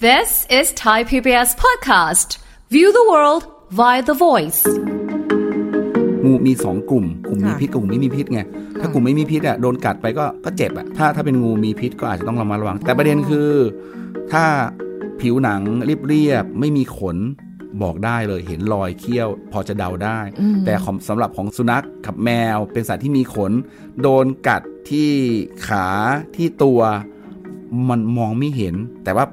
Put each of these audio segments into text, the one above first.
This is Thai PBS podcast. View the world via the voice. งูมีสองกลุ่มกลุ่มมีค่ะพิษกับกลุ่มไม่มีพิษไงถ้ากลุ่มไม่มีพิษอะโดนกัดไปก็ก็เจ็บอะถ้าถ้าเป็นงูมีพิษก็อาจจะต้องระมัดระวัง แต่ประเด็นคือ ถ้าผิวหนังเรียบเรียบๆไม่มีขนบอกได้เลยเห็นรอยเขี้ยว พอจะเดาได้ แต่ของสำหรับของสุนัขกับแมวเป็นสัตว์ที่มีขน โดนกัดที่ขาที่ตัว มันมองไม่เห็น แต่ว่า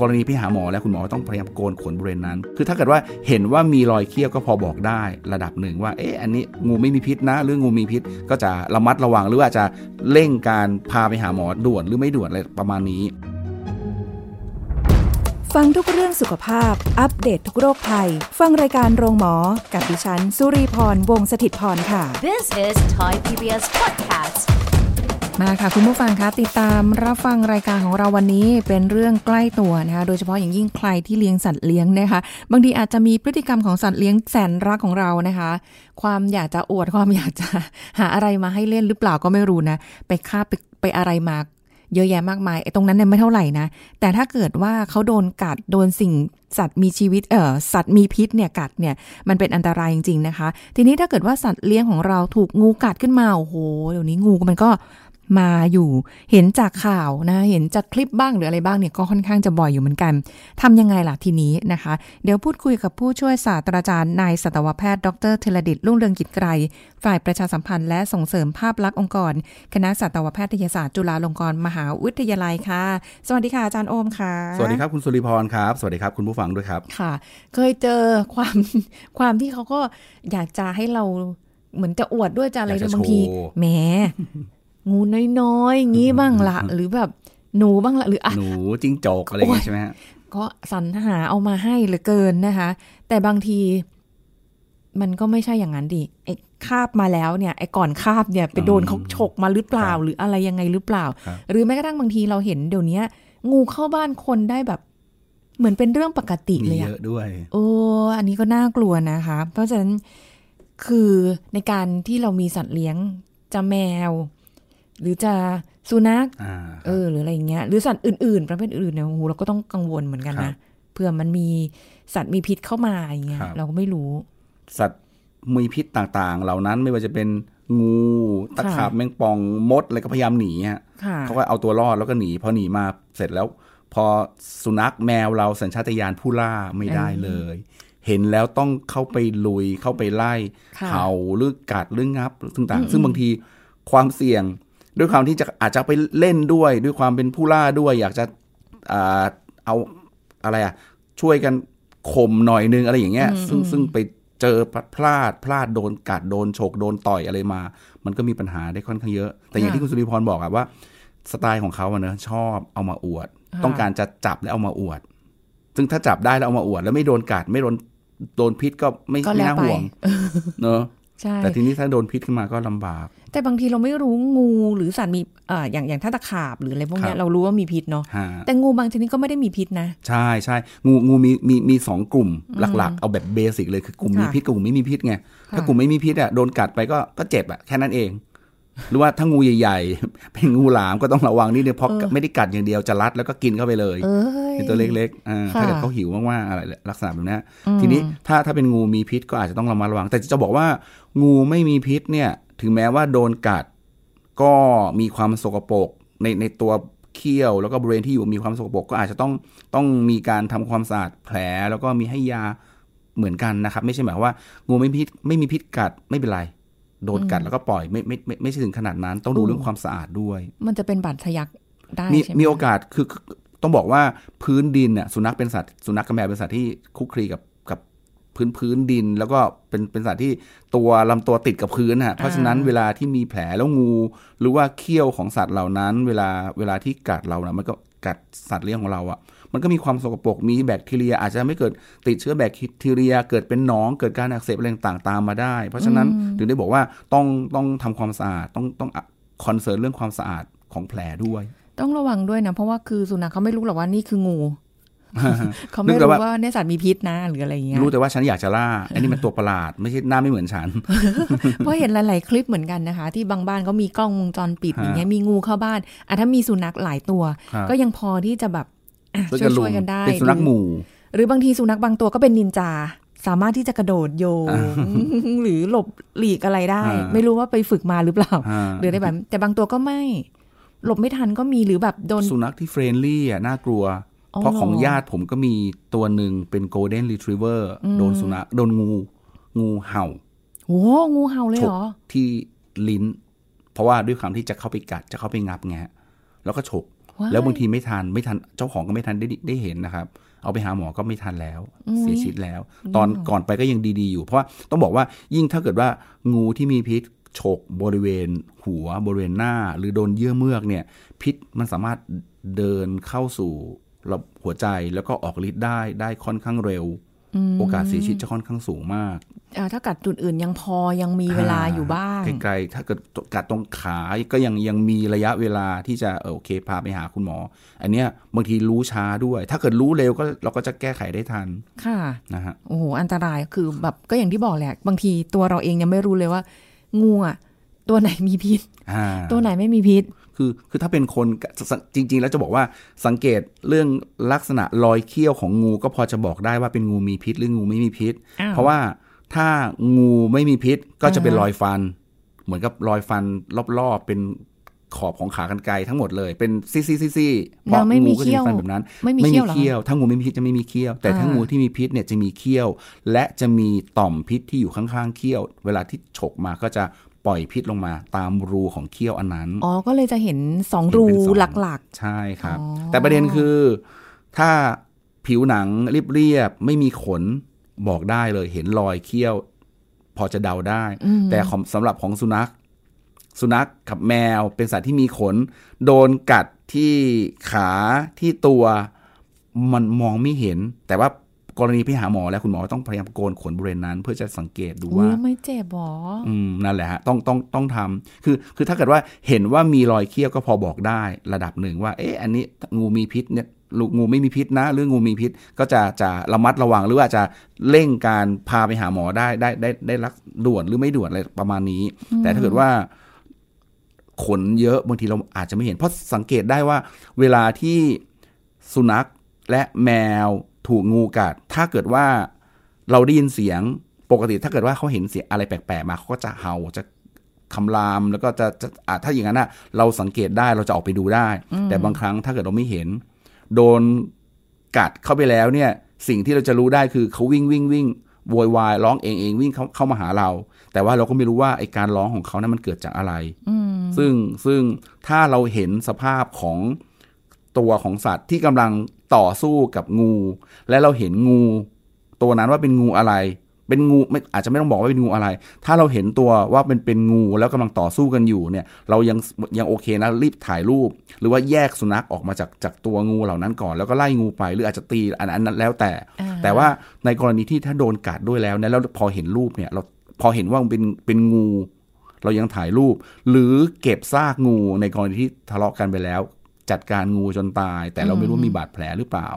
กรณีพี่หาหมอแล้วคุณหมอต้องพยายามโกนขนบริเวณนั้น คือถ้าเกิดว่าเห็นว่ามีรอยเขี้ยวก็พอบอกได้ระดับหนึ่งว่า เอ๊ะ อันนี้งูไม่มีพิษนะ หรืองูมีพิษ ก็จะระมัดระวังหรือว่าจะเร่งการพาไปหาหมอด่วนหรือไม่ด่วนอะไรประมาณนี้ ฟังทุกเรื่องสุขภาพ อัปเดตททุกโรคภัย ฟังรายการโรงหมอ กับดิฉัน สุรีพร วงศิตพรค่ะ This is Thai PBS podcast. มาค่ะคุณผู้ฟังคะติดตามรับฟังรายการของเราวันนี้เป็นเรื่องใกล้ตัวนะคะโดยเฉพาะอย่างยิ่งใครที่เลี้ยงสัตว์เลี้ยงนะคะบางทีอาจจะมีพฤติกรรมของสัตว์เลี้ยงแสนรักของเรานะคะ ความอยากจะอวดความอยากจะหาอะไรมาให้เล่นหรือเปล่าก็ไม่รู้นะ ไปคาบไปไปอะไรมาเยอะแยะมากมายไอ้ตรงนั้นเนี่ยไม่เท่าไหร่นะ แต่ถ้าเกิดว่าเขาโดนกัดโดนสิ่งสัตว์มีชีวิตเอ่อสัตว์มีพิษเนี่ยกัดเนี่ยมันเป็นอันตรายจริงๆนะคะ ทีนี้ถ้าเกิดว่าสัตว์เลี้ยงของเราถูกงูกัดขึ้นมาโอ้โหเดี๋ยวนี้งูมันก็ มาอยู่ เห็นจากข่าวนะ เห็นจากคลิปบ้างหรืออะไรบ้างเนี่ยก็ค่อนข้างจะบ่อยอยู่เหมือนกันทำยังไงล่ะทีนี้นะคะ เดี๋ยวพูดคุยกับผู้ช่วยศาสตราจารย์นายสัตวแพทย์ ดรเทเลดิตรุ่งเรืองกิจไกร ฝ่ายประชาสัมพันธ์และส่งเสริมภาพลักษณ์องค์กร คณะสัตวแพทยศาสตร์จุฬาลงกรณ์มหาวิทยาลัยค่ะ สวัสดีค่ะอาจารย์โอมค่ะ สวัสดีครับคุณสุริพรครับ สวัสดีครับคุณผู้ฟังด้วยครับ ค่ะ เคยเจอความความที่เขาก็อยากจะให้เราเหมือนจะอวดด้วยจะอะไรอยากจะบางทีโชว์แหม งูน้อยๆงี้บ้างละหรือแบบหนูบ้างละหรืออะหนูจิ้งจกอะไรอย่างงี้ใช่ไหมฮะก็สรรหาเอามาให้เหลือเกินนะคะ แต่บางทีมันก็ไม่ใช่อย่างนั้นดิไอ้คาบมาแล้วเนี่ยไอ้ก่อนคาบเนี่ยไปโดนอืมเขาฉกมาหรือเปล่าครับหรืออะไรยังไงหรือเปล่าครับหรือแม้กระทั่งบางทีเราเห็นเดี๋ยวนี้งูเข้าบ้านคนได้แบบ เหมือนเป็นเรื่องปกติมีเลยเยอะอะด้วย โอ้อันนี้ก็น่ากลัวนะคะ เพราะฉะนั้นคือในการที่เรามีสัตว์เลี้ยงจะแมว หรือจะสุนัขอ่าเออ หรืออะไรอย่างเงี้ยหรือสัตว์อื่นๆประเภทอื่นเนี่ยโอ้โหเราก็ต้องกังวลเหมือนกันครันะบเผื่อมันมีสัตว์มีพิษเข้ามาอย่างเงี้ยครับเราก็ไม่รู้ สัตว์มีพิษต่างๆ เหล่านั้นไม่ว่าจะเป็นงูตะขาบค่ะแมงป่องมดอะไรก็พยายามหนีฮะค่ะเขาก็เอาตัวรอดแล้วก็หนีพอหนีมาเสร็จแล้ว พอสุนัขแมวเราสัญชาตญาณผู้ล่าไม่ได้เลย เห็นแล้วต้องเข้าไปลุยเข้าไปไล่ค่ะเห่าหรือกัดหรืองับต่างๆ ซึ่งบางทีความเสี่ยง ด้วยความที่จะอาจจะไปเล่นด้วย ด้วยความเป็นผู้ล่าด้วย อยากจะอ่าเอาอะไรอะช่วยกันข่มหน่อยนึงอะไรอย่างเงี้ย ซึ่งซึ่งไปเจอพลาดพลาดโดนกัดโดนฉกโดนต่อยอะไรมา มันก็มีปัญหาได้ค่อนข้างเยอะ แต่อย่างค่ะที่คุณสุริพรบอกอะว่า สไตล์ของเขาอะเนอะชอบเอามาอวดค่ะต้องการจะจับแล้วเอามาอวด ซึ่งถ้าจับได้แล้วเอามาอวด แล้วไม่โดนกัดไม่โดนโดนพิษก็ไม่ก็ไม่แล้วน่าไปห่วงเนอะใช่ แต่ทีนี้ถ้าโดนพิษขึ้นมาก็ลำบาก แต่บางทีเราไม่รู้งูหรือสัตว์มีเอ่ออย่างอย่างถ้าตะขาบหรืออะไรพวกเนี้ครัยบเรารู้ว่ามีพิษเนาะฮะแต่งูบางชนิดก็ไม่ได้มีพิษนะ ใช่ใช่งูงูมีมีมีสองกลุ่มหลักๆ เอาแบบเบสิกเลยคือกลุ่มมีค่ะพิษกับกลุ่มไม่มีพิษไงค่ะถ้ากลุ่มไม่มีพิษอะโดนกัดไปก็ก็เจ็บอะแค่นั้นเอง หรือว่าถ้างูใหญ่ๆ เป็นงูหลามก็ต้องระวังนิดนึงเพราะไม่ได้กัดอย่างเดียวจะรัดแล้วก็กินเข้าไปเลยเอ้ยเป็นตัวเล็กๆอ่าค่ะถ้าเกิดเขาหิวมากๆอะไรลักษณะแบบเนี้ยทีนี้ถ้าถ้าเป็นงูมีพิษก็อาจจะต้องระมัดระวัง แต่จะบอกว่างูไม่มีพิษเนี่ย ถึงแม้ว่าโดนกัด ก็มีความสกปรกในในตัวเขี้ยว แล้วก็บริเวณที่อยู่มีความสกปรกก็อาจจะต้องต้องมีการทำความสะอาดแผลแล้วก็มีให้ยาเหมือนกันนะครับ ไม่ใช่หมายความว่า งูไม่มีพิษไม่มีพิษกัดไม่เป็นไร โดนกัดแล้วก็ปล่อยไม่ไม่ไม่ไม่ใช่ถึงขนาดนั้น ต้องดูอืมเรื่องความสะอาดด้วย มันจะเป็นบาดทะยักได้มีใช่ไหมมีโอกาสคือคือต้องบอกว่าพื้นดินน่ะสุนัขเป็นสัตว์สุนัขกับแมวเป็นสัตว์ที่คลุกคลีกับกับพื้นพื้นดิน แล้วก็เป็นเป็นสัตว์ที่ตัวลำตัวติดกับพื้นฮะเพราะฉะนั้นเวลาที่มีแผลแล้วงู หรือว่าเขี้ยวของสัตว์เหล่านั้น เวลาเวลาที่กัดเรานะมันก็กัดสัตว์เลี้ยงของเราอะ่ะ มันก็มีความสกปรกมีแบคทีเรีย อาจจะไม่เกิดติดเชื้อแบคทีเรีย เกิดเป็นหนองเกิดการอักเสบอะไรต่างๆตามมาได้ เพราะฉะนั้นถึงได้บอกว่าต้องต้องทำความสะอาดต้องต้องคอนเซิร์นเรื่องความสะอาดของแผลด้วย ต้องระวังด้วยนะเพราะว่าคือสุนัขเขาไม่รู้หรอกว่านี่คืองูเขานึไม่กแต่รู้ว่าว่าเนี่ยสัตว์มีพิษนะหรืออะไรอย่างเงี้ยรู้แต่ว่าฉันอยากจะล่า อันนี้มันตัวประหลาด ไม่ใช่หน้าไม่เหมือนฉัน เพราะเห็นหลาย ๆ คลิปเหมือนกันนะคะ ที่บางบ้านก็มีกล้องวงจรปิดฮะอย่างเงี้ยมีงูเข้าบ้านอะถ้ามีสุนัขหลายตัวครับก็ยังพอที่จะแบบอะ ช่วยกันรุช่วยกันได้เป็นสุนัขหมู่ หรือบางทีสุนัขบางตัวก็เป็นนินจา สามารถที่จะกระโดดโยงหรือหลบหลีกอะไรได้อ่าไม่รู้ว่าไปฝึกมาหรือเปล่าอ่าหรืออะไรแบบแต่บางตัวก็ไม่ หลบไม่ทันก็มีหรือแบบโดนสุนัขที่ friendly อะน่ากลัวอ๋อเพราะของเหรอญาติผมก็มีตัวหนึ่งเป็น golden retriever อืมโดนสุนัขโดนงู งูเห่าโอ้งูเห่าเลยฉเหกรอที่ลิ้น เพราะว่าด้วยความที่จะเข้าไปกัดจะเข้าไปงับไงฮะแล้วก็ฉกว้าย แล้วบางทีไม่ทันไม่ทันเจ้าของก็ไม่ทันได้ได้เห็นนะครับ เอาไปหาหมอก็ไม่ทันแล้วอุ๊ยเสียชีวิตแล้ว ตอนก่อนไปก็ยังดีๆอยู่ เพราะว่าต้องบอกว่ายิ่งถ้าเกิดว่างูที่มีพิษฉกบริเวณ หัวบริเวณหน้า หรือโดนเยื่อเมือกเนี่ย พิษมันสามารถเดินเข้าสู่ระบบหัวใจแล้วก็ออกฤทธิ์ได้ได้ค่อนข้างเร็ว โอกาสเสียชีวิตจะค่อนข้างสูงมากอ่าถ้ากัดจุดอื่นยังพอยังมีเวลาอยู่บ้างไกลๆถ้าเกิดกัดตรงขาก็ยังยังมีระยะเวลาที่จะเออโอเคพาไปหาคุณหมอ อันเนี้ยบางทีรู้ช้าด้วย ถ้าเกิดรู้เร็วก็เราก็จะแก้ไขได้ทัน ค่ะนะฮะโอ้โหอันตรายคือแบบก็อย่างที่บอกแหละ บางทีตัวเราเองยังไม่รู้เลยว่างูอะตัวไหนมีพิษอ่าตัวไหนไม่มีพิษ คือคือถ้าเป็นคนสจริง ๆ แล้วจะบอกว่าสังเกตเรื่องลักษณะรอยเขี้ยวของงูก็พอจะบอกได้ว่าเป็นงูมีพิษหรืองูไม่มีพิษอ้าวเพราะว่าถ้างูไม่มีพิษก็จะเป็นอ่าฮะรอยฟัน เหมือนกับรอยฟันรอบๆเป็นขอบของขากรรไกรทั้งหมดเลยเป็นซี่ๆๆๆเพราะแล้วไม่มีงูก็จะเขี้มียวฟันแบบนั้น ไม่มีเขี้ยวเหรอคะเขี้ยวถ้างูไม่มีพิษจะไม่มีเขี้ยว แต่ถ้าอ่างูงูที่มีพิษเนี่ยจะมีเขี้ยว และจะมีต่อมพิษที่อยู่ข้างๆเขี้ยว เวลาที่ฉกมาก็จะ ปล่อยพิษลงมาตามรูของเขี้ยวอันนั้น อ๋อ ก็เลยจะเห็นสองเห็นรูเป็นสองหลักใช่ครับอ๋อแต่ประเด็นคือ ถ้าผิวหนังเรียบๆไม่มีขนบอกได้เลย เห็นรอยเขี้ยว พอจะเดาได้อืมแต่ของสำหรับของสุนัข สุนัขกับแมวเป็นสัตว์ที่มีขน โดนกัดที่ขาที่ตัว มันมองไม่เห็น แต่ว่า กรณีไปหาหมอแล้วคุณหมอต้องพยายามโกนขนบริเวณนั้น เพื่อจะสังเกตดูๆอุ้ว่ายไม่เจ็บหรออืมนั่นแหละฮะต้องต้องต้องทำคือคือถ้าเกิดว่าเห็นว่ามีรอยเขี้ยวก็พอบอกได้ระดับหนึ่งว่า เอ๊ะอันนี้งูมีพิษเนี่ยลูกงูไม่มีพิษนะหรืองูมีพิษก็จะจะระมัดระวังหรือว่าจะเร่งการพาไปหาหมอได้ได้ได้ได้รักด่วนหรือไม่ด่วนอะไรประมาณนี้ แต่ถ้าเกิดว่าขนเยอะบางทีเราอาจจะไม่เห็น เพราะสังเกตได้ว่า เวลาที่สุนัขและแมว ถูกงูกัด ถ้าเกิดว่าเราได้ยินเสียงปกติถ้าเกิดว่าเขาเห็นเสียงอะไรแปลกๆมาเขาก็จะเห่าจะคำรามแล้วก็จะจะอะถ้าอย่างนั้นนะเราสังเกตได้เราจะออกไปดูได้ แต่บางครั้งถ้าเกิดเราไม่เห็น โดนกัดเข้าไปแล้วเนี่ย สิ่งที่เราจะรู้ได้คือเขาวิ่งวิ่งวิ่งโวยวายร้องเองเองวิ่งเข้าเข้ามาหาเรา แต่ว่าเราก็ไม่รู้ว่าไอการร้องของเขานั้นมันเกิดจากอะไรอืมซึ่งซึ่งถ้าเราเห็นสภาพของตัวของสัตว์ที่กำลัง ต่อสู้กับงู และเราเห็นงู ตัวนั้นว่าเป็นงูอะไร เป็นงูไม่อาจจะไม่ต้องบอกว่าเป็นงูอะไร ถ้าเราเห็นตัวว่าเป็นเป็นงูแล้วกำลังต่อสู้กันอยู่เนี่ย เรายังยังโอเคนะรีบถ่ายรูป หรือว่าแยกสุนัขออกมาจากจากตัวงูเหล่านั้นก่อนแล้วก็ไล่งูไปหรืออาจจะตีอันอันนั้นแล้วแต่อ่าแต่ว่าในกรณีที่ถ้าโดนกัดด้วยแล้วเนี่ยแล้วพอเห็นรูปเนี่ยเราพอเห็นว่ามันเป็นเป็นงู เรายังถ่ายรูป หรือเก็บซากงูในกรณีที่ทะเลาะกันไปแล้ว จัดการงูจนตาย แต่เราไม่รู้ว่ามีบาดแผลหรือเปล่า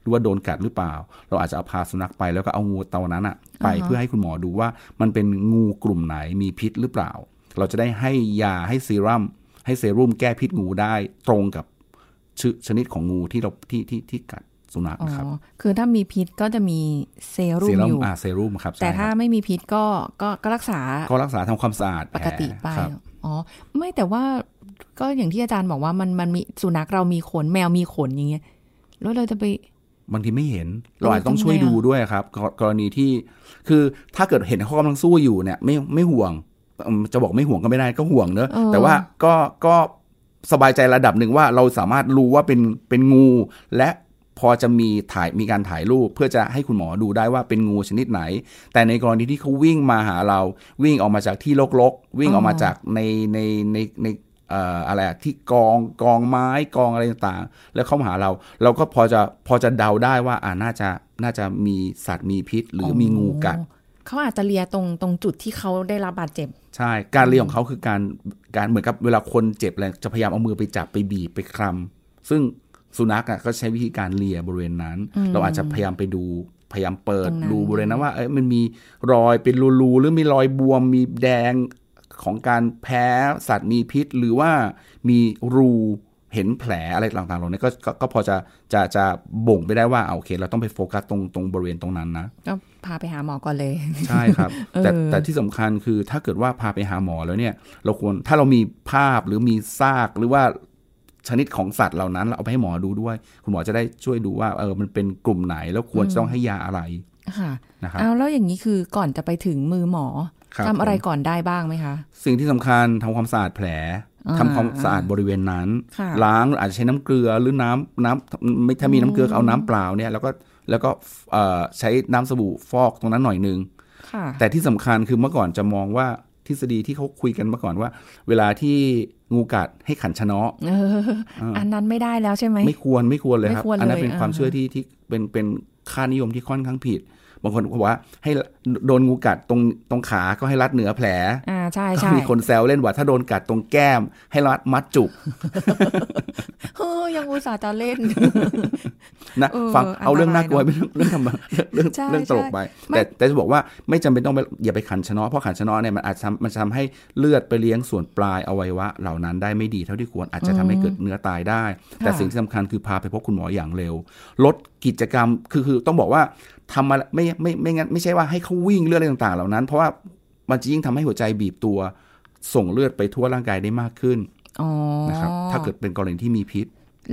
หรือว่าโดนกัดหรือเปล่า เราอาจจะเอาพาสุนัขไปแล้วก็เอางูตัวนั้นอะไปอ่าฮะเพื่อให้คุณหมอดูว่ามันเป็นงูกลุ่มไหนมีพิษหรือเปล่า เราจะได้ให้ยาให้ซีรัมให้เซรุ่มแก้พิษงูได้ตรงกับชื่อชนิดของงูที่เราที่ที่ที่กัดสุนัขอ๋อนะครับคือถ้ามีพิษก็จะมีเซรุ่เซมรั่มอยู่อ่าเซรุ่มครับ แต่ใช่ถ้าครับไม่มีพิษก็ก็ก็รักษา ก็รักษาทำความสะอาดแผปลกติไปครับอ๋อ ไม่แต่ว่า ก็อย่างที่อาจารย์บอกว่ามันมันมีสุนัขเรามีขนแมวมีขนอย่างเงี้ยแล้วเราจะไป บางทีไม่เห็นเออเราอาจจะต้องทำไมช่วยอะดูด้วยครับกรกรณีที่คือถ้าเกิดเห็นเขากำลังสู้อยู่เนี่ย ไม่ไม่ห่วงอืมจะบอกไม่ห่วงก็ไม่ได้ก็ห่วงเนอะเออแต่ว่าก็ก็สบายใจระดับหนึ่งว่าเราสามารถรู้ว่าเป็นเป็นงู และพอจะมีถ่ายมีการถ่ายรูป เพื่อจะให้คุณหมอดูได้ว่าเป็นงูชนิดไหน แต่ในกรณีที่เขาวิ่งมาหาเราวิ่งออกมาจากที่รกๆวิ่งออกมาจากในในในในเอ่ออะไรอะที่กองกองไม้กองอะไรต่างๆ แล้วเข้ามาหาเรา เราก็พอจะพอจะเดาได้ว่าอ่าน่าจะน่าจะมีสัตว์มีพิษ หรือมีงูกัดเขาอาจจะเลียตรงตรงจุดที่เขาได้รับบาดเจ็บ ใช่การเลียของเขาคือการการเหมือนกับเวลาคนเจ็บอะไรจะพยายามเอามือไปจับไปบีบไปคลำซึ่งสุนัขอะก็ใช้วิธีการเลียบริเวณนั้น เราอาจจะพยายามไปดูพยายามเปิดตรงนั้นดูบริเวณนั้นว่าเอ้ยมันมีรอยเป็นรูๆหรือมีรอยบวมมีแดง ของการแพ้สัตว์มีพิษ หรือว่ามีรูเห็นแผลอะไรต่างๆเหล่านี้ก็ก็ก็พอจะจะจะบ่งไปได้ว่าอ่าโอเค เราต้องไปโฟกัสตรงตรงบริเวณตรงนั้นนะก็พาไปหาหมอก่อนเลย ใช่ครับ แต่เออแต่ที่สำคัญคือถ้าเกิดว่าพาไปหาหมอแล้วเนี่ย เราควรถ้าเรามีภาพหรือมีซากหรือว่าชนิดของสัตว์เหล่านั้นเราเอาไปให้หมอดูด้วย คุณหมอจะได้ช่วยดูว่าเออมันเป็นกลุ่มไหนแล้วควรจะต้องให้ยาอะไรค่ะนะครับเอาแล้วอย่างนี้คือก่อนจะไปถึงมือหมอครับ ทำอะไรก่อนได้บ้างไหมคะ สิ่งที่สำคัญทำความสะอาดแผลอ่าทำความสะอาดบริเวณนั้นค่ะล้างอาจจะใช้น้ำเกลือหรือน้ำน้ำไม่ถ้ามีน้ำเกลือก็เอาน้ำเปล่าเนี่ยแล้วก็แล้วก็เอ่อใช้น้ำสบู่ฟอกตรงนั้นหน่อยนึงค่ะแต่ที่สำคัญคือเมื่อก่อนจะมองว่าทฤษฎีที่เขาคุยกันเมื่อก่อนว่า เวลาที่งูกัดให้ขันชะเนาะเอออันนั้นไม่ได้แล้วใช่ไหมไม่ควรไม่ควรเลยครับไม่ควรเลยอันนั้นเป็นอ่าความเชื่อที่ที่เป็นเป็นค่านิยมที่ค่อนข้างผิด บางคนบอกว่าให้โดนงูกัดตรงตรงขาก็ให้รัดเหนือแผลอ่าใช่ก็ใช่มีคนแซวเล่นว่าถ้าโดนกัดตรงแก้ม ให้รัดมัดจุกเฮ้ยยังอุตส่าห์จะเล่นนะเออฟังเอาเรื่องอันตรายน่ากลัวเนอะไม่เรื่องเรื่องธรรมะเรื่องใช่เรื่องตลกใช่ไปไม่แต่แต่จะบอกว่าไม่จำเป็นต้องไปอย่าไปขันชะเนาะเพราะขันชะเนาะเนี่ยมันอาจจะทำมันจะทำให้เลือดไปเลี้ยงส่วนปลายอวัยวะ เหล่านั้นได้ไม่ดีเท่าที่ควรอาจจะทำให้เกิดเนื้อตายได้ แต่สิ่งที่สำคัญคือพาไปพบคุณหมออย่างเร็ว ลดกิจกรรมคือคือต้องบอกว่า ทำมาไม่ไม่ไม่งั้นไม่ใช่ว่าให้เขาวิ่งเลือดอะไรต่างๆ เหล่านั้น เพราะว่ามันจะยิ่งทำให้หัวใจบีบตัวส่งเลือดไปทั่วร่างกายได้มากขึ้นอ๋อนะครับถ้าเกิดเป็นกรณีที่มีพิษ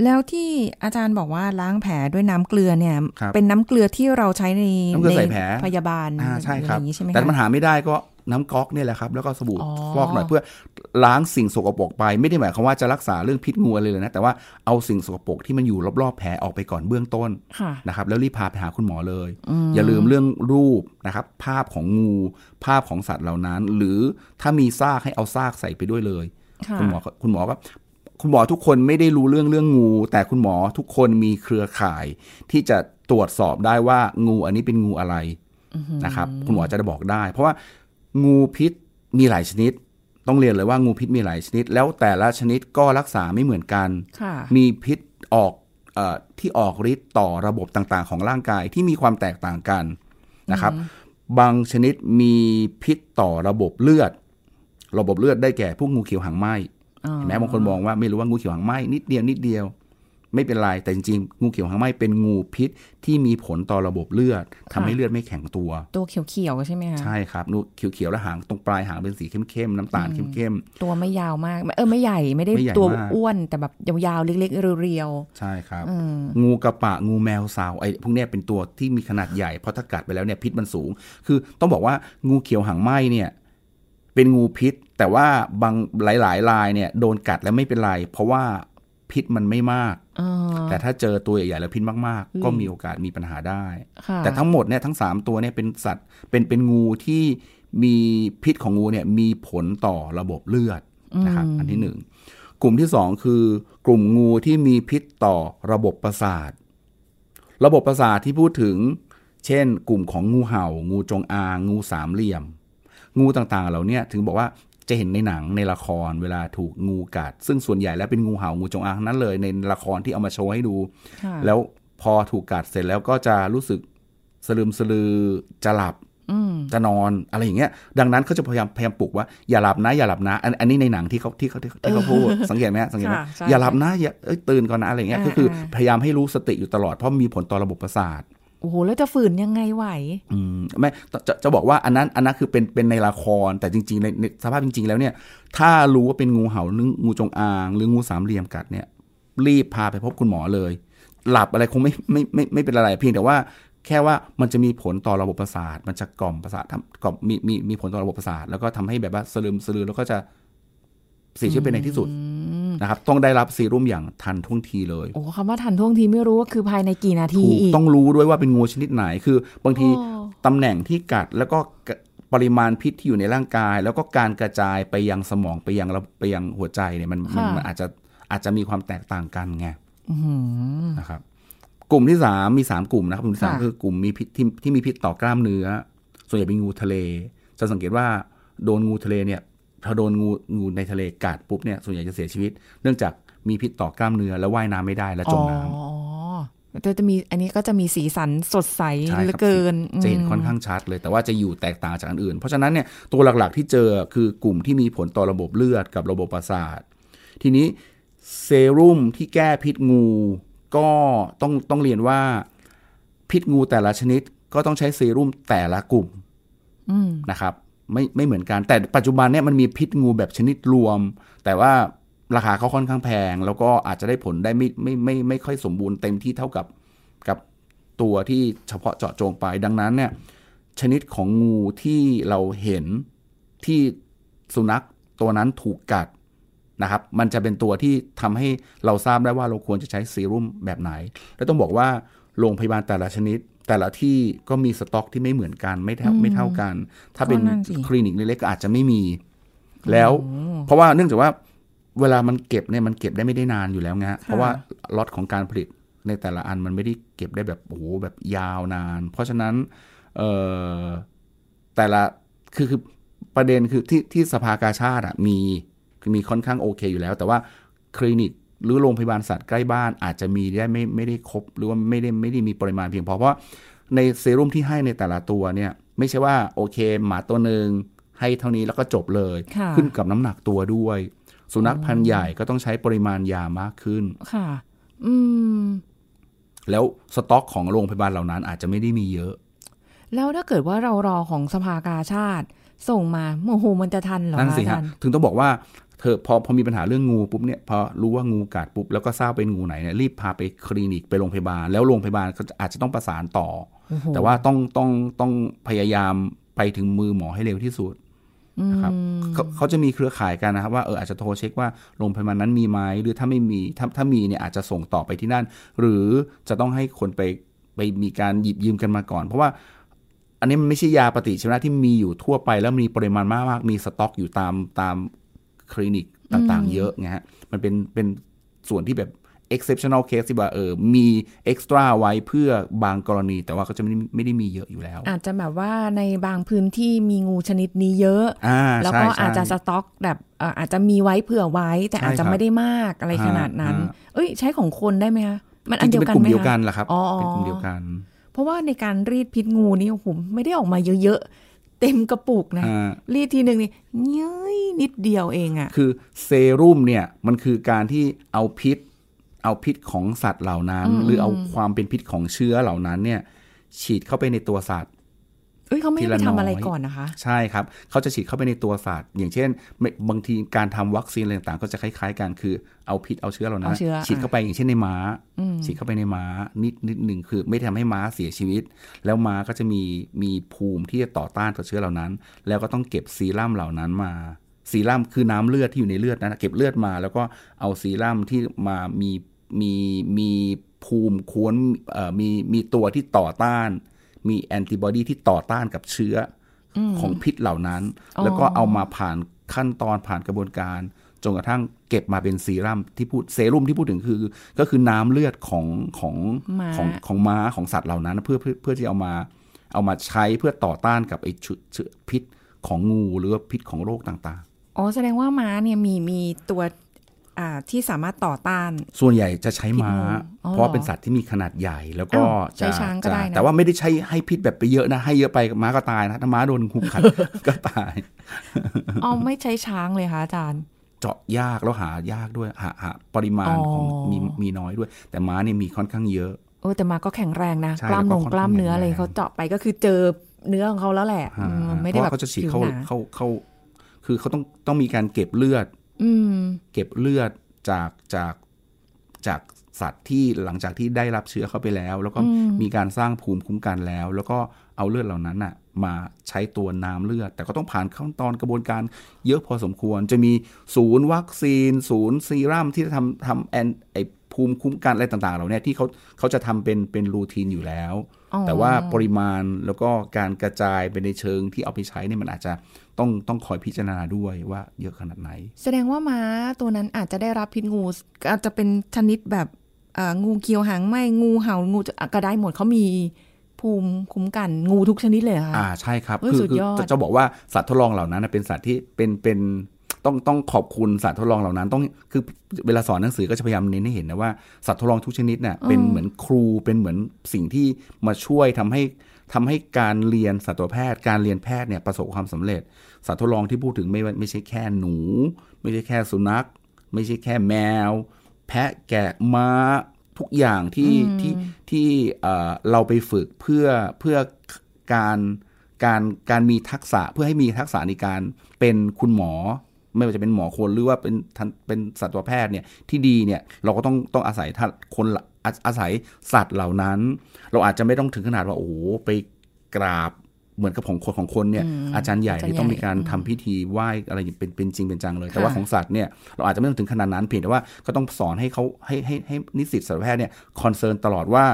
แล้วที่อาจารย์บอกว่าล้างแผลด้วยน้ำเกลือเนี่ยครับเป็นน้ำเกลือที่เราใช้ในน้ำเกลือใส่แผลพยาบาลอ่าใช่อะคไรรัอบย่างนี้ใช่ไหมแต่คะมันหาไม่ได้ก็ น้ำก๊อกเนี่ยแหละครับแล้วก็สบู่อ๋อฟอกหน่อยเพื่อล้างสิ่งสกปรกไป ไม่ได้หมายความว่าจะรักษาเรื่องพิษงูอะไรเลยนะ แต่ว่าเอาสิ่งสกปรกที่มันอยู่รอบๆแผลออกไปก่อนเบื้องต้นค่ะนะครับแล้วรีบพาไปหาคุณหมอเลย อย่าลืมเรื่องรูปนะครับภาพของงูภาพของสัตว์เหล่านั้น หรือถ้ามีซากให้เอาซากใส่ไปด้วยเลยค่ะคุณหมอก็คุณหมอก็คุณหมอทุกคนไม่ได้รู้เรื่องเรื่องงู แต่คุณหมอทุกคนมีเครือข่าย ที่จะตรวจสอบได้ว่างูอันนี้เป็นงูอะไรนะครับ คุณหมอจะได้บอกได้ เพราะว่า งูพิษมีหลายชนิด ต้องเรียนเลยว่างูพิษมีหลายชนิด แล้วแต่ละชนิดก็รักษาไม่เหมือนกันค่ะมีพิษออกเออที่ออกฤทธิ์ต่อระบบต่างๆ ของร่างกายที่มีความแตกต่างกันนะครับ บางชนิดมีพิษต่อระบบเลือด ระบบเลือดได้แก่พวกงูเขียวหางไหมอ๋อเห็นไหมบางคนมองว่าไม่รู้ว่างูเขียวหางไหมนิดเดียวนิดเดียว ไม่เป็นไร แต่จริงๆ งูเขียวหางไหมเป็นงูพิษที่มีผลต่อระบบเลือดทำให้เลือดไม่แข็งตัว ตัวเขียวๆใช่ไหมคะใช่ครับนูเขียวๆแล้วหางตรงปลายหางเป็นสีเข้มๆน้ำตาลเข้มตัวไม่ยาวมากเออไม่ใหญ่ไม่ได้ไม่ใหญ่ตัวมากอ้วนแต่แบบยาวๆเล็กๆเรียวๆใช่ครับๆอืมงูกระปะงูแมวสาวไอ้พวกเนี้ยเป็นตัวที่มีขนาดใหญ่เพราะถ้ากัดไปแล้วเนี่ยพิษมันสูง คือต้องบอกว่างูเขียวหางไหมเนี่ยเป็นงูพิษ แต่ว่าบางหลายๆรายเนี่ยโดนกัดแล้วไม่เป็นไร เพราะว่าพิษมันไม่มากอ๋อ แต่ถ้าเจอตัวใหญ่ๆแล้วพิษมากๆ ก็มีโอกาสมีปัญหาได้ค่ะแต่ทั้งหมดเนี่ยทั้ง 3 ตัวเนี่ยเป็นสัตว์เป็นเป็นงูที่มีพิษของงูเนี่ยมีผลต่อระบบเลือดนะครับอันที่หนึ่งกลุ่มที่สองคือกลุ่มงูที่มีพิษต่อระบบประสาท ระบบประสาทที่พูดถึง เช่น กลุ่มของงูเห่า งูจงอาง งูสามเหลี่ยม งูต่างๆ เหล่าเนี้ยถึงบอกว่า จะเห็นในหนังในละครเวลาถูกงูกัด ซึ่งส่วนใหญ่แล้วเป็นงูเห่างูจงอางทั้งนั้นเลย ในละครที่เอามาโชว์ให้ดูค่ะแล้วพอถูกกัดเสร็จแล้วก็จะรู้สึกสลืมสลือจะหลับอืมจะนอนอะไรอย่างเงี้ย ดังนั้นเขาจะพยายามพยายามปลุกว่าอย่าหลับนะอย่าหลับนะ อันอันนี้ในหนังที่เขาที่เขาที่เขาที่เขาพูดสังเกตไหมฮะสังเกตไหมค่ะใช่อย่าหลับนะอย่าเอ้ยตื่นก่อนนะอะไรอย่างเงี้ยอ่าก็คืออาพยายามให้รู้สติอยู่ตลอดเพราะมีผลต่อระบบประสาท โอ้โหแล้วจะฝืนยังไงไหว อืมไม่จะจะบอกว่าอันนั้นอันนั้นคือเป็นเป็นในละครแต่จริงๆในในสภาพจริง ๆ แล้วเนี่ย ถ้ารู้ว่าเป็นงูเห่าหรืองูจงอาง หรืองูสามเหลี่ยมกัดเนี่ย รีบพาไปพบคุณหมอเลย หลับอะไรคงไม่ไม่ไม่ไม่เป็นอะไรเพียงแต่ว่าแค่ว่ามันจะมีผลต่อระบบประสาท มันจะกล่อมประสาททำกล่อมมีมีมีผลต่อระบบประสาท แล้วก็ทำให้แบบว่าสลืมสลือแล้วก็จะเสียชีวิตไปในที่สุด นะครับต้องได้รับซีรุ่มอย่างทันท่วงทีเลยโอ้คำว่าทันท่วงทีไม่รู้ว่าคือภายในกี่นาทีถูกอีกต้องรู้ด้วยว่าเป็นงูชนิดไหนคือบางทีโอ้ตำแหน่งที่กัดแล้วก็กะปริมาณพิษที่อยู่ในร่างกาย แล้วก็การกระจายไปยังสมองไปยังระไปยังหัวใจเนี่ยมันมันค่ะมันอาจจะอาจจะมีความแตกต่างกันไงอื้อหือนะครับ กลุ่มที่สามมีสามกลุ่มนะครับกลุ่มที่สามค่ะคือกลุ่มมีพิษที่ที่มีพิษต่อกล้ามเนื้อ ส่วนใหญ่เป็นงูทะเล จะสังเกตว่าโดนงูทะเลเนี่ย พอโดนงูงูในทะเลกัดปุ๊บเนี่ยส่วนใหญ่จะเสียชีวิต เนื่องจากมีพิษต่อกล้ามเนื้อแล้วว่ายน้ำไม่ได้และจมน้ำอ๋อจะจะมีอันนี้ก็จะมีสีสันสดใสใช่เหลืคอรับเกินจะเห็นมค่อนข้างชัดเลย แต่ว่าจะอยู่แตกต่างจากอันอื่น เพราะฉะนั้นเนี่ยตัวหลักๆที่เจอคือกลุ่มที่มีผลต่อระบบเลือดกับระบบประสาท ทีนี้เซรุ่มที่แก้พิษงูก็ต้องต้องเรียนว่าพิษงูแต่ละชนิดก็ต้องใช้เซรุ่มแต่ละกลุ่มอืมนะครับ ไม่ไม่เหมือนกัน แต่ปัจจุบันเนี่ยมันมีพิษงูแบบชนิดรวม แต่ว่าราคาเขาค่อนข้างแพง แล้วก็อาจจะได้ผลได้ไม่ไม่ไม่ไม่ค่อยสมบูรณ์เต็มที่เท่ากับกับตัวที่เฉพาะเจาะจงไป ดังนั้นเนี่ยชนิดของงูที่เราเห็นที่สุนัขตัวนั้นถูกกัดนะครับ มันจะเป็นตัวที่ทำให้เราทราบได้ว่าเราควรจะใช้ซีรุ่มแบบไหน แล้วต้องบอกว่าโรงพยาบาลแต่ละชนิด แต่ละที่ก็มีสต็อกที่ไม่เหมือนกันไม่เท่าไม่เท่ากัน ถ้าเป็นก็นั่นสิคลินิกเล็กๆก็อาจจะไม่มี แล้วเพราะว่าเนื่องจากว่าเวลามันเก็บเนี่ยมันเก็บได้ไม่ได้นานอยู่แล้วไงฮะเพราะว่าล็อตของการผลิตในแต่ละอันมันไม่ได้เก็บได้แบบโอ้โหแบบยาวนาน เพราะฉะนั้นเอ่อแต่ละคือคือประเด็นคือที่ที่สภากาชาติอะมีคือมีค่อนข้างโอเคอยู่แล้ว แต่ว่าคลินิก หรือโรงพยาบาลสัตว์ใกล้บ้านอาจจะมีได้ไม่ไม่ได้ครบหรือว่าไม่ได้ไม่ได้มีปริมาณเพียงพอเพราะว่าในเซรุ่มที่ให้ในแต่ละตัวเนี่ยไม่ใช่ว่าโอเค หมาตัวหนึ่งให้เท่านี้แล้วก็จบเลยค่ะขึ้นกับน้ำหนักตัวด้วย สุนัขพันธุ์ใหญ่ก็ต้องใช้ปริมาณยามากขึ้นค่ะ อืม แล้วสต็อกของโรงพยาบาลเหล่านั้นอาจจะไม่ได้มีเยอะ แล้วถ้าเกิดว่าเรารอของสภากาชาติส่งมาโอ้โหมันจะทันเหรอนั่นคะสิอาฮะจารย์ถึงต้องบอกว่าเธ อพอพอมีปัญหาเรื่องงูปุ๊บเนี่ยพอรู้ว่างูกัดปุ๊บแล้วก็ทราบเป็นงูไหนเนี่ยรีบพาไปคลินิกไปโรงพยาบาล แล้วโรงพยาบาลก็อาจจะต้องประสานต่อโอ้โหแต่ว่าต้องต้องต้องพยายามไปถึงมือหมอให้เร็วที่สุดนะครับเขาเขาจะมีเครือข่ายกันนะครับว่าเอออาจจะโทรเช็คว่าโรงพยาบาลนั้นมีไหมหรือถ้าไม่มีถ้าถ้ามีเนี่ยอาจจะส่งต่อไปที่นั่น หรือจะต้องให้คนไปไปมีการหยิบยืมกันมาก่อน เพราะว่าอันนี้มันไม่ใช่ยาปฏิชีวนะที่มีอยู่ทั่วไปแล้วมีปริมาณมากๆมีสต็อกอยู่ตามตาม คลินิกต่างๆ เยอะไงฮะ มันเป็นเป็นส่วนที่แบบ exceptional case ที่ว่าเออมี extra ไว้เพื่อบางกรณี แต่ว่าเขาจะไม่ได้ไม่ได้มีเยอะอยู่แล้ว อาจจะแบบว่าในบางพื้นที่มีงูชนิดนี้เยอะอ่าแล้วใช่ก็ใช่อาจจะสต็อกแบบเอ่ออาจจะมีไว้เผื่อไว้ แต่ใช่อาจจะครับไม่ได้มากอะไรขนาดนั้นฮะเอ้ย ใช้ของคนได้ไหมคะมันอันจเดีริยงๆวเป็นกันกลุ่มไหมเดียวกัคะนแหละครับอ๋อเป็นกลุ่มเดียวกัน เพราะว่าในการรีดพิษงูนี่ผมไม่ได้ออกมาเยอะๆ เต็มกระปุกนะอ่ารีดทีหนึ่งนี่เย้ยนิดเดียวเองอะคือเซรุ่มเนี่ยมันคือการที่เอาพิษ เอาพิษของสัตว์เหล่านั้น หรือเอาความเป็นพิษของเชื้อเหล่านั้นเนี่ย ฉีดเข้าไปในตัวสัตว์ เอ้ยเขาไม่ทีได้ละไปทำอะไรน้อยก่อนนะคะ ใช่ครับเขาจะฉีดเข้าไปในตัวสัตว์อย่างเช่นไม่บางทีการทำวัคซีนอะไรต่างๆ ก็จะคล้ายๆกันคือเอาพิษเอาเชื้อเหล่านั้นเอาเชื้อฉีดเข้าไปอย่างเช่นในม้า ฉีดเข้าไปในม้านิดนิดหนึ่งคือไม่ทำให้ม้าเสียชีวิต แล้วม้าก็จะมีมีภูมิที่จะต่อต้านกับเชื้อเหล่านั้น แล้วก็ต้องเก็บซีรั่มเหล่านั้นมาซีรั่มคือน้ำเลือดที่อยู่ในเลือดนะเก็บเลือดมา แล้วก็เอาซีรั่มที่มามีมีมีภูมิควรเอ่อมีมีตัวที่ต่อต้าน มีแอนติบอดีที่ต่อต้านกับเชื้ออของพิษเหล่านั้นอ๋อแล้วก็เอามาผ่านขั้นตอนผ่านกระบวนการจนกระทั่งเก็บมาเป็นซีรั่มที่พูดเซรุ่มที่พูดถึงคือ ก็คือน้ำเลือดของของม้าของของม้าของสัตว์เหล่านั้นเพื่อเพื่อเพื่อที่เอามาเอามาใช้เพื่อต่อต้านกับไอ้เชื้อเชื้อพิษของงูหรือว่าพิษของโรคต่างอ๋อแสดงว่าม้าเนี่ยมีมีตัวอ่า ที่สามารถต่อต้านๆส่วนใหญ่จะใช้ม้าพิษงูอ๋อเพราะว่าเป็นสัตว์ที่มีขนาดใหญ่แล้วก็อ้าวใช้จะช้างก็จะได้นะแต่ว่าไม่ได้ใช้ให้พิษแบบไปเยอะนะ ให้เยอะไปม้าก็ตายนะถ้าม้าโดนงูกัดก็ตายอ๋อไม่ใช้ช้างเลยค่ะอาจารย์ เจาะยากแล้วหายากด้วยหาหาปริมาณอ๋อของมีมีน้อยด้วย แต่ม้าเนี่ยมีค่อนข้างเยอะเออแต่ม้าก็แข็งแรงนะใช่กล้ามแล้วนก็งกล้ามเนื้อค่อนข้างอะไรแข็งแรงเขาเจาะไปก็คือเจอเนื้อของเขาแล้วแหละอ่าอืมไม่เพได้ราะแบบว่าเขาจะฉีดผิวเข้าหนาเข้าเข้าคือเขาต้องต้องมีการเก็บเลือดอืม เก็บเลือดจากจากจากสัตว์ที่หลังจากที่ได้รับเชื้อเข้าไปแล้ว แล้วก็มีการสร้างภูมิคุ้มกันแล้ว แล้วก็เอาเลือดเหล่านั้นน่ะมาใช้ตัวน้ำเลือด แต่ก็ต้องผ่านขั้นตอนกระบวนการเยอะพอสมควร จะมีศูนย์วัคซีน ศูนย์ซีรั่มที่จะทำทำแอนไอภูมิคุ้มกันอะไรต่างๆ เหล่าเนี้ยที่เขาเขาจะทำเป็นเป็นรูทีนอยู่แล้วอ๋อ แต่ว่าปริมาณแล้วก็การกระจายไปในเชิงที่เอาไปใช้เนี่ยมันอาจจะต้องต้องคอยพิจารณาด้วยว่าเยอะขนาดไหน แสดงว่าม้าตัวนั้นอาจจะได้รับพิษงูอาจจะเป็นชนิดแบบเอ่องูเขียวหางไหมงูเห่างูจะก็ได้หมดเขามีภูมิคุ้มกันงูทุกชนิดเลยเหรออ่าค่ะใช่ครับเฮ้ยคืสุดคืยอดจะจะบอกว่าสัตว์ทดลองเหล่านั้นนะเป็นสัตว์ที่เป็นเป็น ต้องต้องขอบคุณสัตว์ทดลองเหล่านั้น ต้องคือเวลาสอนหนังสือก็จะพยายามเน้นให้เห็นนะว่าสัตว์ทดลองทุกชนิดเนี่ยเป็นเหมือนครูเป็นเหมือนสิ่งที่มาช่วยทำให้ทำให้การเรียนสัตวแพทย์ การเรียนแพทย์เนี่ยประสบความสำเร็จ สัตว์ทดลองที่พูดถึงไม่ว่าไม่ใช่แค่หนู ไม่ใช่แค่สุนัข ไม่ใช่แค่แมว แพะแกะม้าทุกอย่างที่ที่ที่เอ่อเราไปฝึกเพื่อเพื่อการการการมีทักษะเพื่อให้มีทักษะในการเป็นคุณหมอ ไม่ว่าจะเป็นหมอคนหรือว่าเป็นทันเป็นสัตวแพทย์เนี่ยที่ดีเนี่ยเราก็ต้องต้องอาศัยท่านคนละอาอาศัยสัตว์เหล่านั้น เราอาจจะไม่ต้องถึงขนาดว่าโอ้โหไปกราบเหมือนกับของคนของคนเนี่ยอาจารย์ใหญ่อาจารย์ที่ต้องใหญ่มีการทำพิธีไหว้อะไรเป็นเป็นจริงเป็นจังเลย แต่ค่ะว่าของสัตว์เนี่ยเราอาจจะไม่ต้องถึงขนาดนั้นเพียงแต่ว่าก็ต้องสอนให้เขาให้ให้ให้นิสิตสัตวแพทย์เนี่ย concern ตลอดว่า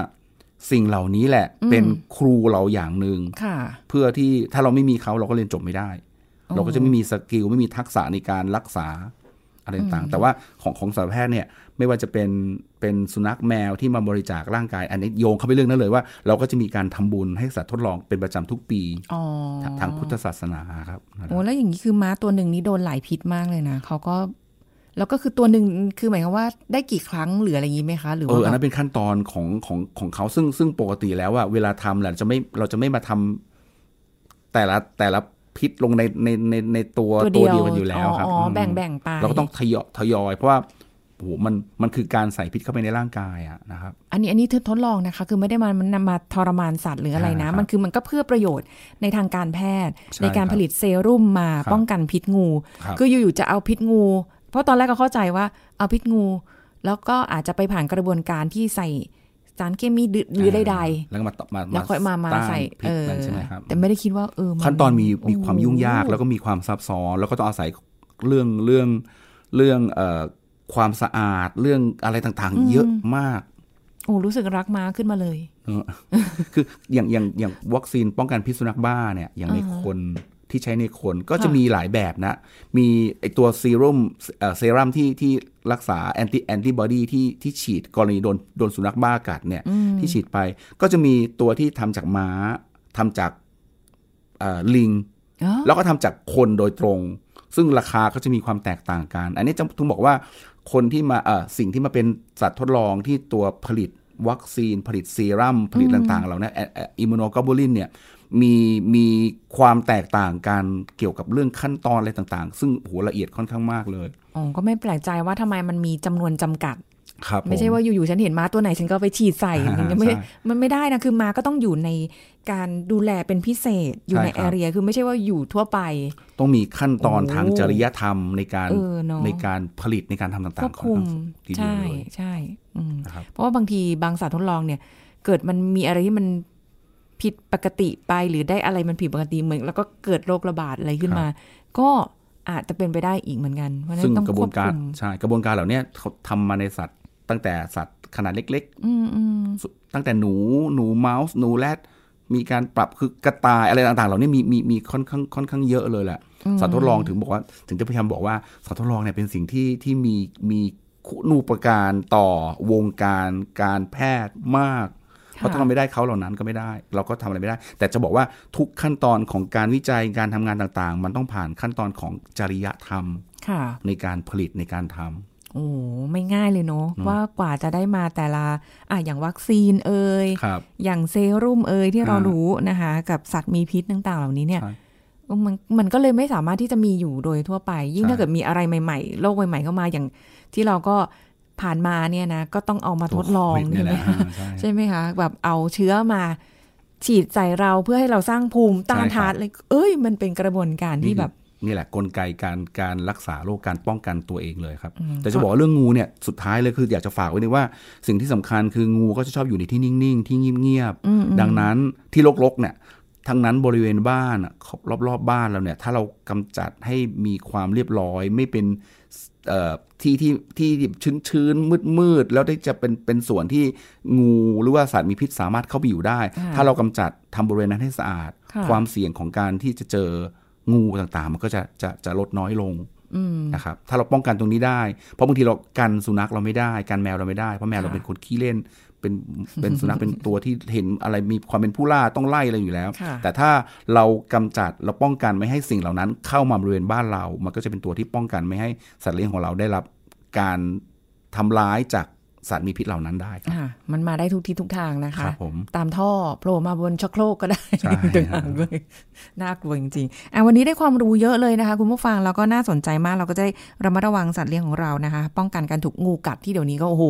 สิ่งเหล่านี้แหละเป็นครูเราอย่างหนึ่งค่ะเพื่อที่ถ้าเราไม่มีเขาเราก็เรียนจบไม่ได้ เราก็จะไม่มี skill ไม่มีทักษะในการรักษาอะไรต่างๆ แต่ว่าของของสัตวแพทย์เนี่ยไม่ว่าจะเป็นเป็นสุนัขแมวที่มาบริจาคร่างกาย อันนี้โยงเข้าไปเรื่องนั้นเลยว่า เราก็จะมีการทำบุญให้สัตว์ทดลองเป็นประจำทุกปีอ๋อทางทางพุทธศาสนาครับโอ้แล้วอย่างนี้คือม้าตัวหนึ่งนี้โดนหลายพิษมากเลยนะเขาก็แล้วก็คือตัวหนึ่งคือหมายความว่าได้กี่ครั้งหรืออะไรอย่างนี้ไหมคะ หรือเอว่าออันแบนั้บนเป็นขั้นตอนของของของเขาซึ่งซึ่งปกติแล้วอะเวลาทำแหละจะไม่เราจะไม่มาทำแต่ละแต่ละ พิษลงในในในในตัวตัวตัวเดียวเดียวกันอยู่แล้วครับอ๋อมแบ่งแบ่งไปเราก็ต้องทยอยทยอย เพราะว่าโอ้โหมันมันคือการใส่พิษเข้าไปในร่างกายอะนะครับอันนี้อันนี้ทดลองนะคะ คือไม่ได้มามันนำมาทรมานสัตว์หรืออะไรนะครับมันคือมันก็เพื่อประโยชน์ในทางการแพทย์ใช่ในการครับผลิตเซรุ่มมาครับป้องกันพิษงูครับคืออยู่ๆจะเอาพิษงู เพราะตอนแรกก็เข้าใจว่าเอาพิษงู แล้วก็อาจจะไปผ่านกระบวนการที่ใส่ สารเคมีหรือใดแล้วก็มาต่อมาๆแล้วค่อยมามาต้นใส่พิษเออนั้นใช่ไหมครับแต่ไม่ได้คิดว่าเออมัขั้นตอนมีมีความยุ่งยากโอ้โหแล้วก็มีความซับซ้อน แล้วก็ต้องอาศัยเรื่องเรื่องเรื่องเอ่อความสะอาดเรื่องอะไรต่างๆ เยอะมากโอ้รู้สึกรักม้าขึ้นมาเลยเออคืออย่างอย่างอย่างวัคซีนป้องกันพิษสุนัขบ้าเนี่ยอย่างในคน ที่ใช้ในคนก็จะค่ะมีหลายแบบนะ มีไอตัวซีรุ่มเอ่อเซรั่มที่ที่รักษาแอนติแอนติบอดีที่ที่ฉีดกรณีโดนโดนสุนัขบ้ากัดเนี่ยที่ฉีดไปก็จะมีตัวที่ทำจากม้าทำจากเอ่อลิงอ๋อแล้วก็ทำจากคนโดยตรง ซึ่งราคาก็จะมีความแตกต่างกัน อันนี้จะต้องบอกว่าคนที่มาเอ่อสิ่งที่มาเป็นสัตว์ทดลองที่ตัวผลิตวัคซีนผลิตซีรัมผลิตต่างๆเหล่านี้อิมมูโนกลบูลินเนี่ย มีมีความแตกต่างกันเกี่ยวกับเรื่องขั้นตอนอะไรต่างๆ ซึ่งโหละเอียดค่อนข้างมากเลยอ๋อก็ไม่แปลกใจว่าทำไมมันมีจำนวนจำกัดครับไม่ใช่ว่าอยู่ๆฉันเห็นม้าตัวไหนฉันก็ไปฉีดใส่อ่ามันไม่ใช่มันไม่ได้นะคือม้าก็ต้องอยู่ในการดูแลเป็นพิเศษอยู่ในใช่คแอรับเรียคือไม่ใช่ว่าอยู่ทั่วไป ต้องมีขั้นตอนโอ้ทางจริยธรรมในการเออเนอะในการผลิตในการทำต่างๆควบคุมทีเดียวใช่เลยใช่อืมนะครับเพราะว่าบางทีบางสัตว์ทดลองเนี่ย เกิดมันมีอะไรที่มัน ผิดปกติไปหรือได้อะไรมันผิดปกติเหมือนแล้วก็เกิดโรคระบาดอะไรขึ้นมา ก็อาจจะเป็นไปได้อีกเหมือนกันเพราะฉะนั้ซึ่งนต้องกระบคววนบการคุมใช่กระบวนการเหล่านี้เขาทำมาในสัตว์ตั้งแต่สัตว์ขนาดเล็กอืมอืมๆสุตั้งแต่หนูหนูเมาส์หนูแรดมีการปรับคือกระต่ายอะไรต่างๆ เหล่านี้มีมีมีค่อนข้างค่อนข้างเยอะเลยแหละสัตว์ทดลองถึงบอกว่า ถึงจะพยายามบอกว่าสัตว์ทดลองเนี่ยเป็นสิ่งที่ที่มีมีคุณูปการต่อวงการการแพทย์มาก เพราะถ้าเราไม่ได้เขาเหล่านั้นก็ไม่ได้ เราก็ทำอะไรไม่ได้ แต่จะบอกว่าทุกขั้นตอนของการวิจัยการทำงานต่างๆ มันต้องผ่านขั้นตอนของจริยธรรมค่ะในการผลิตในการทำโอ้ไม่ง่ายเลยเนาะว่ากว่าจะได้มาแต่ละอะอย่างวัคซีนเอ่ยครับอย่างเซรุ่มเอ่ยที่เราอ่ารู้นะคะ กับสัตว์มีพิษต่าง ๆ เหล่านี้เนี่ยใช่มันมันก็เลยไม่สามารถที่จะมีอยู่โดยทั่วไป ยิ่งใช่ถ้าเกิดมีอะไรใหม่ ๆโรคใหม่ ๆ เข้ามาอย่างที่เราก็ ผ่านมาเนี่ยนะก็ต้องเอามาทดลองโควิใช่นี่ไหแหมละคะอ่าใช่ใช่ไหมคะแบบเอาเชื้อมาฉีดใส่เราเพื่อให้เราสร้างภูมิต้านใช่ครับทานเลยเอ้ย มันเป็นกระบวนการที่แบบนี่แหละกลไกการการรักษาโรคการป้องกันตัวเองเลยครับอืมแต่จะบอกว่าเรื่องงูเนี่ยสุดท้ายเลยคืออยากจะฝากไว้เลยว่าสิ่งที่สำคัญคืองูก็จะชอบอยู่ในที่นิ่งๆ ที่เงียบอืมอืมๆดังนั้นที่รกๆเนี่ยทั้งนั้นบริเวณบ้านอะรอบๆบบ้านเราเนี่ยถ้าเรากำจัดให้มีความเรียบร้อยไม่เป็นเอ่อ ที่ที่ที่ชื้นๆมืดๆแล้วได้จะเป็นเป็นส่วนที่งูหรือว่าสัตว์มีพิษสามารถเข้าไปอยู่ได้ค่ะถ้าเรากำจัดทำบริเวณนั้นให้สะอาดค่ะความเสี่ยงของการที่จะเจองูต่างๆ มันก็จะจะจะลดน้อยลงอืมนะครับถ้าเราป้องกันตรงนี้ได้ เพราะบางทีเรากันสุนัขเราไม่ได้ กันแมวเราไม่ได้ เพราะแมวเราค่ะเป็นคนขี้เล่น เป็นเป็นสุนัขเป็นตัวที่เห็นอะไรมีความเป็นผู้ล่าต้องไล่อะไรอยู่แล้วค่ะแต่ถ้าเรากำจัดเราป้องกันไม่ให้สิ่งเหล่านั้น เข้ามาบริเวณบ้านเรา มันก็จะเป็นตัวที่ป้องกันไม่ให้สัตว์เลี้ยงของเราได้รับการทำร้ายจาก สัตว์มีพิษเหล่านั้นได้ครับอะมันมาได้ทุกที่ทุกทางนะคคะรับผมตามท่อโผล่มาบนชักโครกก็ได้ใช่ต่างหากเลยน่ากลัวจริงๆอะวันนี้ได้ความรู้เยอะเลยนะคะ คุณผู้ฟังแล้วก็น่าสนใจมากเราก็จะได้ระมัดระวังสัตว์เลี้ยงของเรานะคะ ป้องกันการถูกงูกัดที่เดี๋ยวนี้ก็โอ้โห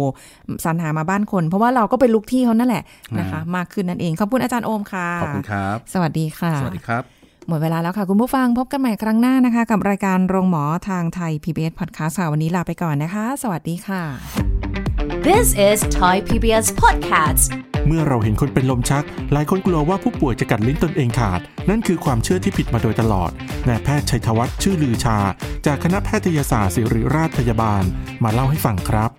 สรรหามาบ้านคน เพราะว่าเราก็เป็นลูกที่เขานั่นแหละนะคะ มากขึ้นนั่นเองขอบคุณอาจารย์โอมค่ะขอบคุณครับ สวัสดีค่ะสวัสดีครับหมดเวลาแล้วค่ะ คุณผู้ฟังพบกันใหม่ครั้งหน้านะคะ กับรายการโรงหมอทางไทย PBS Podcast ค่ะวันนี้ลาไปก่อนนะคะ สวัสดีค่ะ This is Thai PBS Podcast เมื่อเราเห็นคนเป็นลมชัก หลายคนกลัวว่าผู้ป่วยจะกัดลิ้นตนเองขาด นั่นคือความเชื่อที่ผิดมาโดยตลอด นายแพทย์ชัยธวัฒน์ชื่อลือชา จากคณะแพทยศาสตร์ศิริราชพยาบาล มาเล่าให้ฟังครับ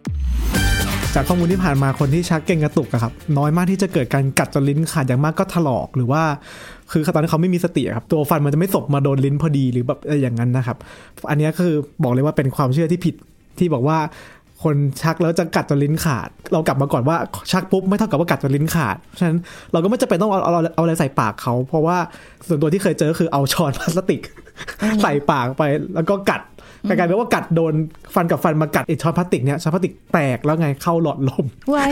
จากข้อมูลที่ผ่านมาคนที่ชักเก่งกระตุกอะครับน้อยมากที่จะเกิดการกัดจนลิ้นขาดอย่างมากก็ถลอกหรือว่า คือตอนนั้นเขาไม่มีสติอะครับตัวฟันมันจะไม่สบมาโดนลิ้นพอดีหรือแบบอะไรอย่างนั้นนะครับ อันเนี้ยคือบอกเลยว่าเป็นความเชื่อที่ผิดที่บอกว่า คนชักแล้วจะกัดจนลิ้นขาด เรากลับมาก่อนว่าชักปุ๊บไม่เท่ากับว่ากัดจนลิ้นขาดฉะนั้นเราก็ไม่จำเป็นต้องเอาเอาเอาเอาอะไรใส่ปากเขา เพราะว่าส่วนตัวที่เคยเจอคือเอาช้อนพลาสติก ใส่ปากไปแล้วก็กัด กลายเป็นว่ากัดโดนฟันกับฟันมากัดไอ้ช้อนพลาสติกเนี่ยช้อนพลาสติกแตกแล้วไงเข้าหลอดลมไว้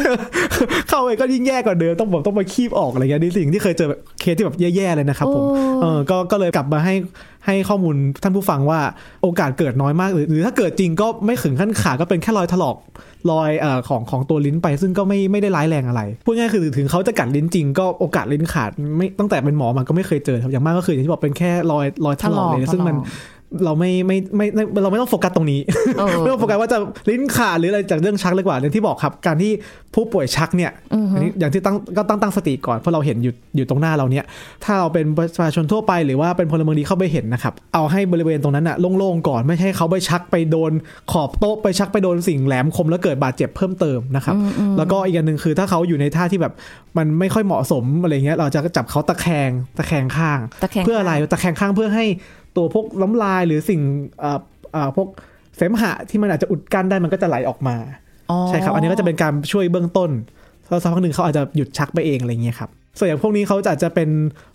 เข้าไปก็ยิ่งแย่กว่าเดิมต้องบอกต้องมาคีบออกอะไรเงี้ยนี่สิ่งที่เคยเจอแบบเคสที่แบบแย่ๆเลยนะครับผมโอ้เออก็ก็เลยกลับมาให้ให้ข้อมูลท่านผู้ฟังว่าโอกาสเกิดน้อยมาก หรือหรือถ้าเกิดจริงก็ไม่ถึงขั้นขาดก็เป็นแค่รอยถลอกรอยเอ่อของของตัวลิ้นไป ซึ่งก็ไม่ไม่ได้ร้ายแรงอะไรพูดง่ายๆคือถึงเขาจะกัดลิ้นจริงก็โอกาสลิ้นขาดไม่ตั้งแต่เป็นหมอมาก็ไม่เคยเจอครับอย่างมากก็คืออย่างที่บอกเป็นแค่รอยรอยถลอกเลยซึ่งมัน เราไม่ไม่ไม่ไม่เราไม่ต้องโฟกัสตรงนี้เออไม่ต้องโฟกัสว่าจะลิ้นขาดหรืออะไรจากเรื่องชักเลยกว่าอย่างที่บอกครับ การที่ผู้ป่วยชักเนี่ยอันนี้อย่างที่ตั้งก็ตั้งตั้งสติก่อนเพราะเราเห็นอยู่อยู่ตรงหน้าเราเนี่ย ถ้าเราเป็นประชาชนทั่วไปหรือว่าเป็นพลเมืองดีเข้าไปเห็นนะครับ เอาให้บริเวณตรงนั้นอะโล่งๆก่อนไม่ใช่เขาไปชักไปโดนขอบโต๊ะไปชักไปโดนสิ่งแหลมคมแล้วเกิดบาดเจ็บเพิ่มเติมนะครับ แล้วก็อีกอย่างหนึ่งคือถ้าเขาอยู่ในท่าที่แบบมันไม่ค่อยเหมาะสมอะไรเงี้ย เราจะจับเขาตะแคงตะแคงข้างตะแคงเพื่ออะไรตะแคงข้างเพื่อให้ ตัวพวกน้ำลายหรือสิ่งเอ่อเอ่อพวกเสมหะที่มันอาจจะอุดกั้นได้มันก็จะไหลออกมาอ๋อใช่ครับ อันนี้ก็จะเป็นการช่วยเบื้องต้นแล้วสักพักหนึ่งเขาอาจจะหยุดชักไปเองอะไรเงี้ยครับส่วนอย่างพวกนี้เขาจะอาจจะเป็น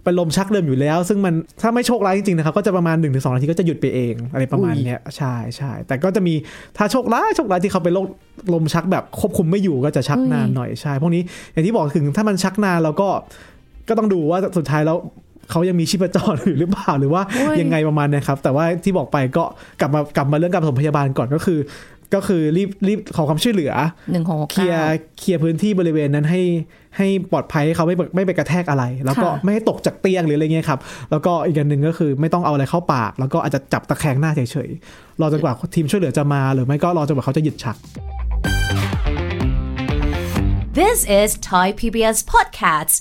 เป็นลมชักเดิมอยู่แล้ว ซึ่งมันถ้าไม่โชคร้ายจริงๆนะครับก็จะประมาณ1นถึงสนาทีก็จะหยุดไปเองอะไรประมาณเนี้ยใช่ใช่แต่ก็จะมีถ้าโชคร้ายโชคร้ายที่เขาเป็นโรคลมชักแบบควบคุมไม่อยู่ก็จะชักนานหน่อยใช่พวกนี้อย่างที่บอกถึงถ้ามันชักนานเราก็ก็ต้องดูว่าสุดท้ายแล้ว เขายังมีชีพจรอยู่หรือเปล่าหรือว่าโอ้ยยังไงประมาณเนะครับ แต่ว่าที่บอกไปก็กลับมากลับมาเรื่องการปฐมพยาบาลก่อนก็คือ ก็คือรีบรีบขอความช่วยเหลือหนึ่งหกเคลียร์เคลียร์พื้นที่บริเวณนั้นให้ให้ปลอดภัยให้เขาไม่ไม่ไปกระแทกอะไร แล้วก็ค่ะไม่ให้ตกจากเตียงหรืออะไรเงี้ยครับ แล้วก็อีกอันหนึ่งก็คือไม่ต้องเอาอะไรเข้าปาก แล้วก็อาจจะจับตะแคงหน้าเฉยๆรอจนกว่าทีมช่วยเหลือจะมา หรือไม่ก็รอจนกว่าเขาจะหยุดชัก This is Thai PBS Podcast